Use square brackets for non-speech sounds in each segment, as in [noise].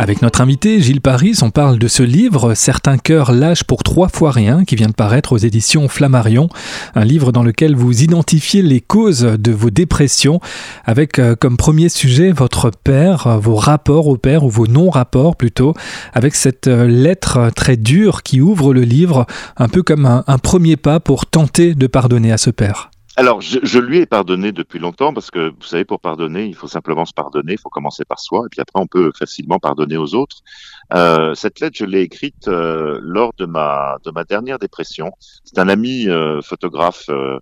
Avec notre invité Gilles Paris, on parle de ce livre Certains cœurs lâchent pour trois fois rien qui vient de paraître aux éditions Flammarion, un livre dans lequel vous identifiez les causes de vos dépressions. Avec euh, comme premier sujet votre père, vos rapports au père ou vos non-rapports plutôt, avec cette euh, lettre très dure qui ouvre le livre un peu comme un, un premier pas pour tenter de pardonner à ce père. Alors, je, je, lui ai pardonné depuis longtemps parce que, vous savez, pour pardonner, il faut simplement se pardonner, il faut commencer par soi, et puis après, on peut facilement pardonner aux autres. Euh, cette lettre, je l'ai écrite euh, lors de ma, de ma dernière dépression. C'est un ami euh, photographe euh,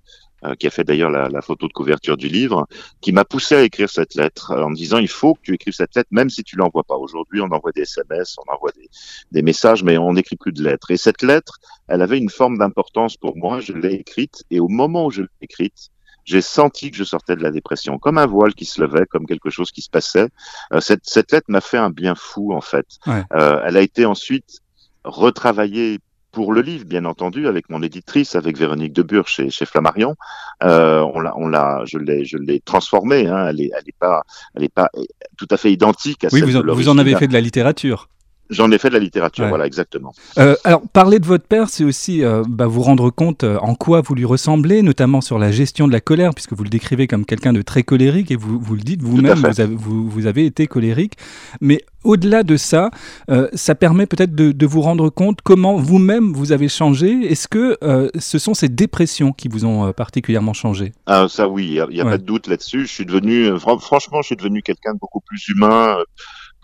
qui a fait d'ailleurs la, la, photo de couverture du livre, qui m'a poussé à écrire cette lettre en me disant il faut que tu écrives cette lettre, même si tu l'envoies pas. Aujourd'hui, on envoie des SMS, on envoie des, des messages, mais on n'écrit plus de lettres. Et cette lettre, elle avait une forme d'importance pour moi. Je l'ai écrite et au moment où je l'ai écrite, j'ai senti que je sortais de la dépression, comme un voile qui se levait, comme quelque chose qui se passait. Euh, cette, cette lettre m'a fait un bien fou en fait. Ouais. Euh, elle a été ensuite retravaillée pour le livre, bien entendu, avec mon éditrice, avec Véronique Debure chez, chez Flammarion. Euh, on l'a, on l'a, je l'ai, je l'ai transformée. Hein, elle est, elle est pas, elle est pas tout à fait identique à oui, celle vous, de vous en avez fait de la littérature. J'en ai fait de la littérature, ouais. voilà, exactement. Euh, alors, parler de votre père, c'est aussi euh, bah, vous rendre compte euh, en quoi vous lui ressemblez, notamment sur la gestion de la colère, puisque vous le décrivez comme quelqu'un de très colérique, et vous, vous le dites vous-même, vous avez, vous, vous avez, été colérique. Mais au-delà de ça, euh, ça permet peut-être de, de, vous rendre compte comment vous-même vous avez changé. Est-ce que ce sont ces dépressions qui vous ont particulièrement changé? Ah, Ça, oui, il n'y a, y a ouais. pas de doute là-dessus. Je suis devenu, franchement, je suis devenu quelqu'un de beaucoup plus humain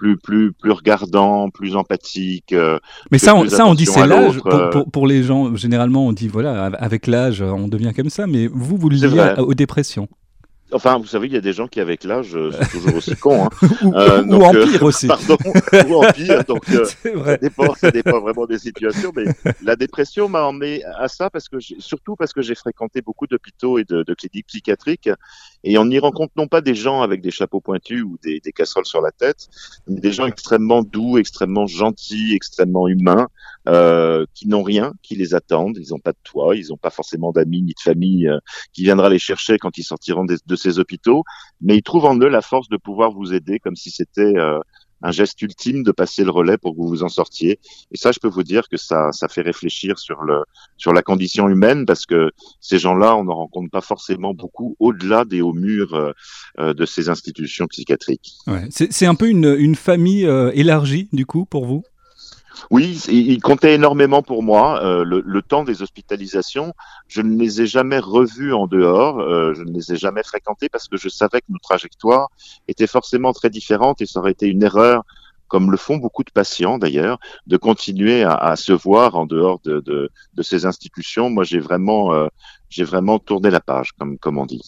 plus plus plus regardant, plus empathique. Euh, Mais ça, on, ça on dit c'est l'âge. Pour, pour, pour, les gens, généralement, on dit voilà, avec l'âge, on devient comme ça. Mais vous, vous le liez aux dépressions. Enfin, vous savez, il y a des gens qui, avec l'âge, sont toujours aussi cons. Hein. [laughs] ou, euh, donc, ou empire euh, aussi. [laughs] Pardon, ou empire. Donc, euh, [laughs] ça, dépend, ça dépend vraiment des situations. Mais la dépression m'a emmené à ça parce que, surtout parce que j'ai fréquenté beaucoup d'hôpitaux et de, de, cliniques psychiatriques. Et on y rencontre non pas des gens avec des chapeaux pointus ou des, des casseroles sur la tête, mais des gens extrêmement doux, extrêmement gentils, extrêmement humains, euh, qui n'ont rien, qui les attendent. Ils n'ont pas de toit, ils n'ont pas forcément d'amis ni de famille euh, qui viendra les chercher quand ils sortiront de, ces hôpitaux, mais ils trouvent en eux la force de pouvoir vous aider comme si c'était euh, un geste ultime de passer le relais pour que vous vous en sortiez. Et ça, je peux vous dire que ça, ça fait réfléchir sur le, sur la condition humaine parce que ces gens-là, on n'en rencontre pas forcément beaucoup au-delà des hauts murs euh, de ces institutions psychiatriques. Ouais. C'est un peu une, une famille euh, élargie, du coup, pour vous? Oui, il comptait énormément pour moi. Euh, le, temps des hospitalisations, je ne les ai jamais revus en dehors, euh, je ne les ai jamais fréquentés parce que je savais que nos trajectoires étaient forcément très différentes et ça aurait été une erreur comme le font beaucoup de patients d'ailleurs, de continuer à, se voir en dehors de, de, de ces institutions. Moi, j'ai vraiment, euh, j'ai vraiment tourné la page, comme, comme on dit.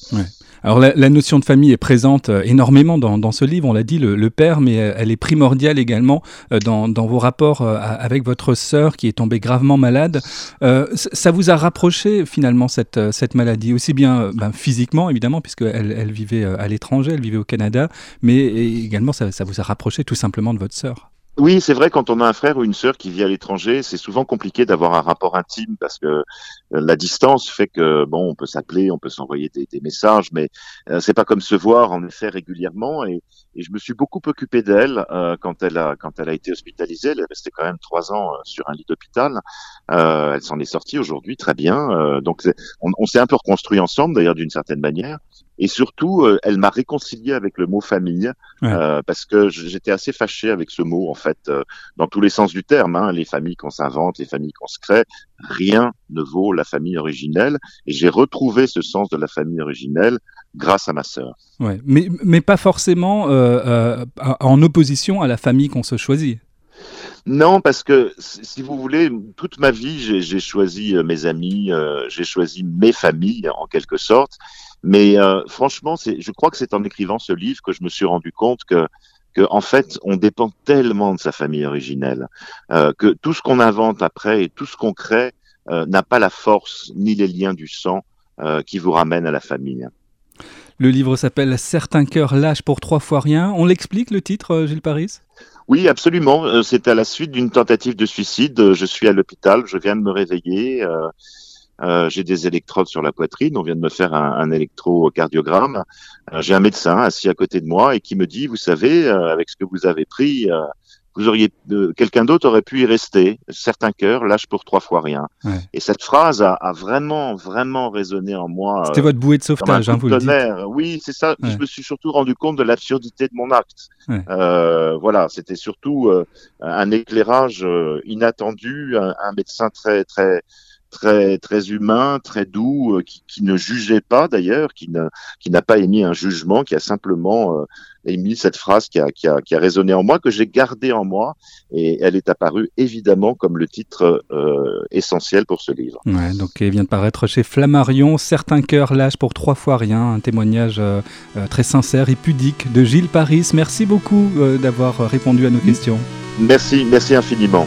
Alors la, notion de famille est présente euh, énormément dans, dans ce livre, on l'a dit, le, père, mais euh, elle est primordiale également euh, dans, dans, vos rapports avec votre sœur qui est tombée gravement malade. Ça vous a rapproché finalement cette, cette maladie, aussi bien ben, physiquement évidemment, puisqu'elle elle vivait à l'étranger, elle vivait au Canada, mais également ça, ça vous a rapproché tout simplement de votre sœur? Oui, c'est vrai, quand on a un frère ou une sœur qui vit à l'étranger, c'est souvent compliqué d'avoir un rapport intime parce que euh, la distance fait que, bon, on peut s'appeler, on peut s'envoyer des, messages, mais euh, c'est pas comme se voir, en effet, régulièrement. Et, et je me suis beaucoup occupé d'elle euh, quand elle a quand elle a été hospitalisée. Elle est restée quand même trois ans euh, sur un lit d'hôpital. Elle s'en est sortie aujourd'hui très bien. donc, on, on s'est un peu reconstruit ensemble, d'ailleurs, d'une certaine manière. Et surtout, elle m'a réconcilié avec le mot famille ouais. parce que j'étais assez fâché avec ce mot, en fait, dans tous les sens du terme. Hein, les familles qu'on s'invente, les familles qu'on se crée, rien ne vaut la famille originelle. Et j'ai retrouvé ce sens de la famille originelle grâce à ma sœur. Ouais, mais, mais pas forcément euh, euh, en opposition à la famille qu'on se choisit. Non, parce que si vous voulez, toute ma vie, j'ai choisi mes amis, euh, j'ai choisi mes familles en quelque sorte. Mais euh, franchement, je crois que c'est en écrivant ce livre que je me suis rendu compte que que en fait on dépend tellement de sa famille originelle euh, que tout ce qu'on invente après et tout ce qu'on crée euh, n'a pas la force ni les liens du sang qui vous ramènent à la famille. Le livre s'appelle Certains cœurs lâchent pour trois fois rien. On l'explique le titre, Gilles Paris? Oui, absolument. C'est à la suite d'une tentative de suicide. Je suis à l'hôpital, je viens de me réveiller. Euh, euh, j'ai des électrodes sur la poitrine, on vient de me faire un, un électrocardiogramme. Euh, j'ai un médecin assis à côté de moi et qui me dit, vous savez, euh, avec ce que vous avez pris, vous auriez euh, quelqu'un d'autre aurait pu y rester. Certains cœurs lâchent pour trois fois rien. Et cette phrase a, a, vraiment, vraiment résonné en moi. C'était votre bouée de sauvetage, hein, vous le dites. Oui, c'est ça. Je me suis surtout rendu compte de l'absurdité de mon acte. Euh, voilà, c'était surtout euh, un éclairage euh, inattendu, un, un, médecin très, très, très très humain, très doux, qui, qui, ne jugeait pas d'ailleurs, qui n'a qui n'a pas émis un jugement, qui a simplement émis cette phrase qui a, qui a, qui a résonné en moi, que j'ai gardée en moi, et elle est apparue évidemment comme le titre euh, essentiel pour ce livre. Ouais, donc il vient de paraître chez Flammarion, Certains cœurs lâchent pour trois fois rien, un témoignage euh, euh, très sincère et pudique de Gilles Paris. Merci beaucoup d'avoir répondu à nos questions. Merci, merci infiniment.